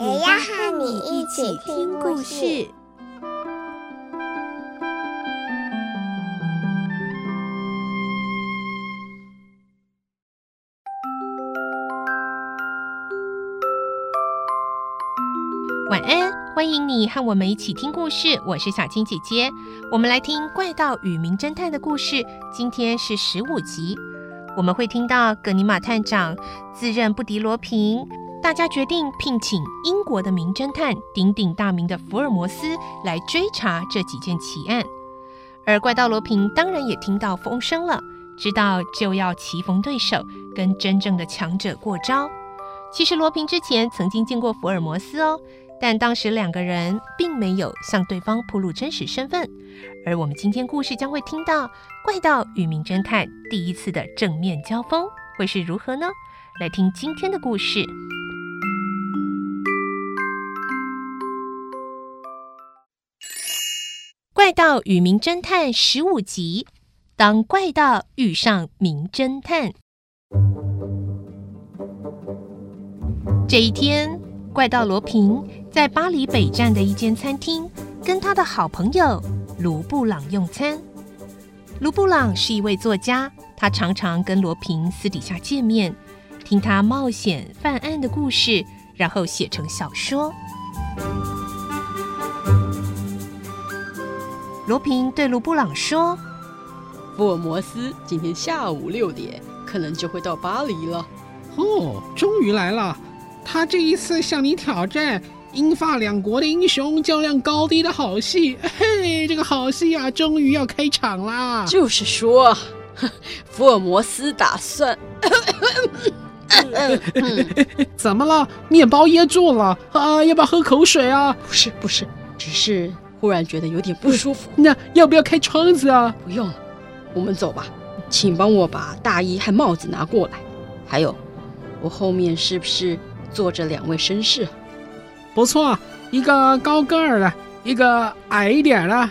也要和你一起听故事。晚安，欢迎你和我们一起听故事。我是小青姐姐，我们来听《怪盗与名侦探》的故事。今天是十五集，我们会听到葛尼玛探长自认不敌罗平。大家决定聘请英国的名侦探，鼎鼎大名的福尔摩斯来追查这几件奇案。而怪盗罗平当然也听到风声了，知道就要棋逢对手，跟真正的强者过招。其实罗平之前曾经见过福尔摩斯哦，但当时两个人并没有向对方披露真实身份。而我们今天故事将会听到怪盗与名侦探第一次的正面交锋会是如何呢？来听今天的故事。怪盗与名侦探十五集，当怪盗遇上名侦探。这一天，怪盗罗平在巴黎北站的一间餐厅跟他的好朋友卢布朗用餐。卢布朗是一位作家，他常常跟罗平私底下见面，听他冒险犯案的故事，然后写成小说。罗平对卢布朗说：“福尔摩斯今天下午六点可能就会到巴黎了。”哦，终于来了！他这一次向你挑战，英法两国的英雄较量高低的好戏，嘿，这个好戏啊，终于要开场啦！就是说，福尔摩斯打算…… 怎么了？面包噎住了啊？要不要喝口水啊？不是，不是，只是。忽然觉得有点不舒服，那要不要开窗子啊？不用，我们走吧。请帮我把大衣和帽子拿过来。还有，我后面是不是坐着两位绅士？不错，一个高个儿的，一个矮一点的。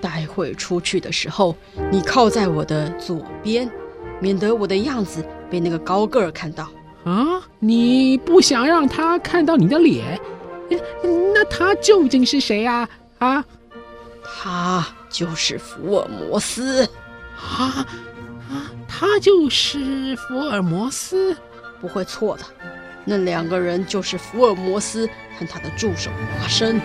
待会出去的时候，你靠在我的左边，免得我的样子被那个高个儿看到。啊，你不想让他看到你的脸？那他究竟是谁呀？啊，啊，他就是福尔摩斯。啊啊，他就是福尔摩斯，不会错的。那两个人就是福尔摩斯和他的助手华生。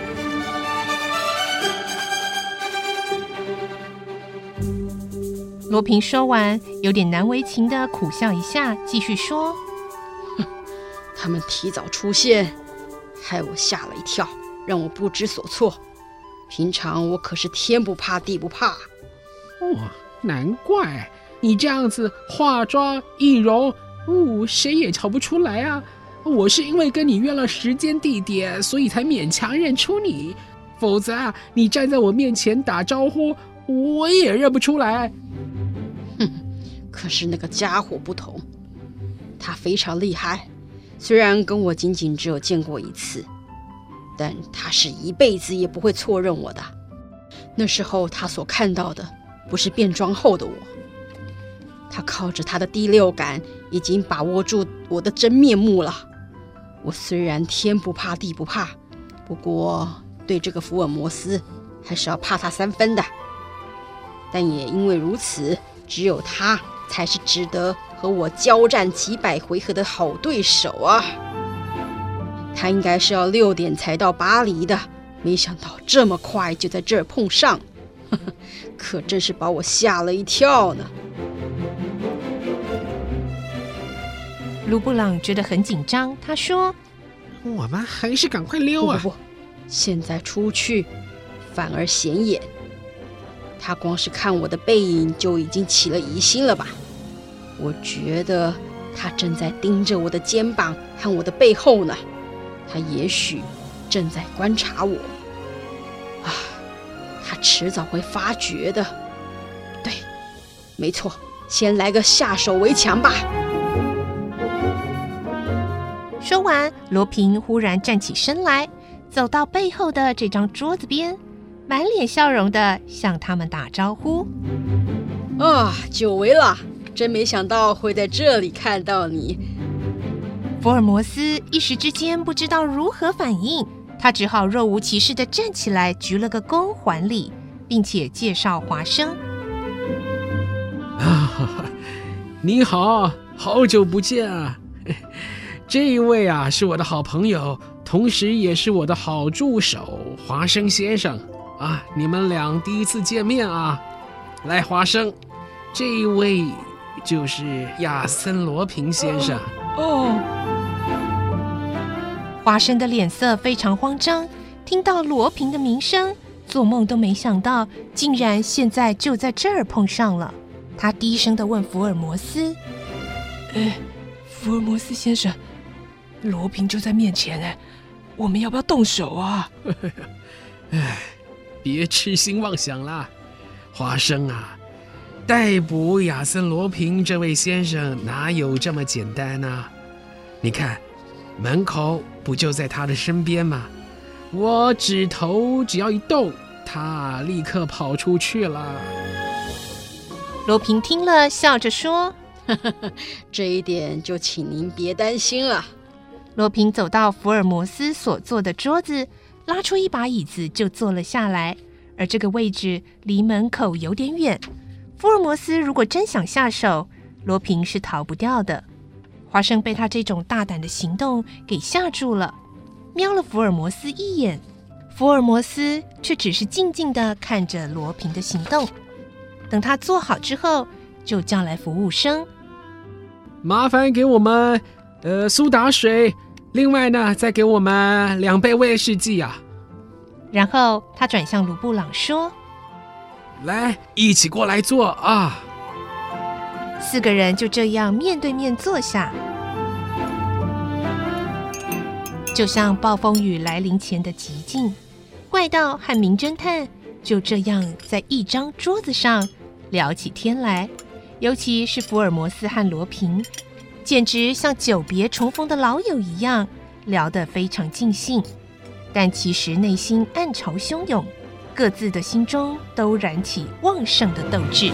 罗平说完，有点难为情的苦笑一下，继续说：“哼，他们提早出现。”害我吓了一跳，让我不知所措。平常我可是天不怕地不怕。哦，难怪你这样子化妆易容，哦，谁也瞧不出来啊。我是因为跟你约了时间地点，所以才勉强认出你。否则啊，你站在我面前打招呼，我也认不出来。哼，可是那个家伙不同，他非常厉害。虽然跟我仅仅只有见过一次，但他是一辈子也不会错认我的。那时候他所看到的不是变装后的我，他靠着他的第六感已经把握住我的真面目了。我虽然天不怕地不怕，不过对这个福尔摩斯还是要怕他三分的。但也因为如此，只有他才是值得。和我交战几百回合的好对手啊！他应该是要六点才到巴黎的，没想到这么快就在这儿碰上，呵呵，可真是把我吓了一跳呢。卢布朗觉得很紧张，他说：“我们还是赶快溜啊！不不不，现在出去反而显眼。他光是看我的背影就已经起了疑心了吧？”我觉得他正在盯着我的肩膀和我的背后呢，他也许正在观察我。啊，他迟早会发觉的。对，没错，先来个下手为强吧。说完，罗平忽然站起身来，走到背后的这张桌子边，满脸笑容的向他们打招呼：“啊，久违了，真没想到会在这里看到你。”福尔摩斯一时之间不知道如何反应，他只好若无其事的站起来，鞠了个躬还礼，并且介绍华生：“啊，你好，好久不见啊！”这一位啊，是我的好朋友，同时也是我的好助手，华生先生啊。你们俩第一次见面啊，来，华生，这一位就是亚森罗平先生。哦，华生的脸色非常慌张，听到罗平的名声，做梦都没想到，竟然现在就在这儿碰上了。他低声的问福尔摩斯：“哎，福尔摩斯先生。”罗平就在面前哎，我们要不要动手啊？哎，别痴心妄想了，华生啊，逮捕亚森罗平这位先生哪有这么简单呢？你看，门口不就在他的身边吗？我指头只要一动，他立刻跑出去了。罗平听了，笑着说：“ 这一点就请您别担心了。”罗平走到福尔摩斯所坐的桌子，拉出一把椅子就坐了下来。而这个位置离门口有点远，福尔摩斯如果真想下手，罗平是逃不掉的。华生被他这种大胆的行动给吓住了，瞄了福尔摩斯一眼，福尔摩斯却只是静静地看着罗平的行动。等他做好之后，就叫来服务生：“麻烦给我们，呃，苏打水。”另外呢，再给我们两杯威士忌啊！然后他转向卢布朗说：“来，一起过来坐啊！”四个人就这样面对面坐下，就像暴风雨来临前的寂静。怪盗和名侦探就这样在一张桌子上聊起天来，尤其是福尔摩斯和罗平。简直像久别重逢的老友一样，聊得非常尽兴，但其实内心暗潮汹涌，各自的心中都燃起旺盛的斗志。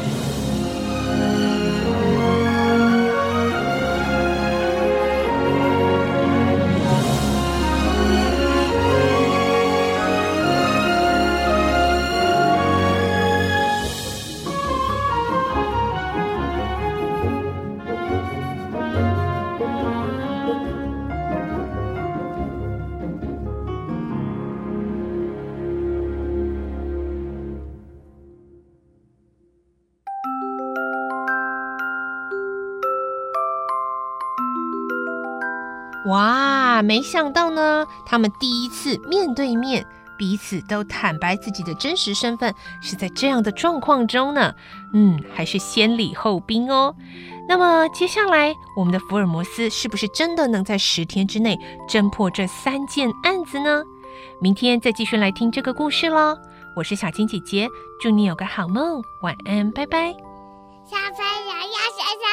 哇，没想到呢，他们第一次面对面，彼此都坦白自己的真实身份，是在这样的状况中呢。嗯，还是先礼后兵哦。那么接下来，我们的福尔摩斯是不是真的能在十天之内侦破这三件案子呢？明天再继续来听这个故事喽。我是小青姐姐，祝你有个好梦，晚安，拜拜。小朋友要睡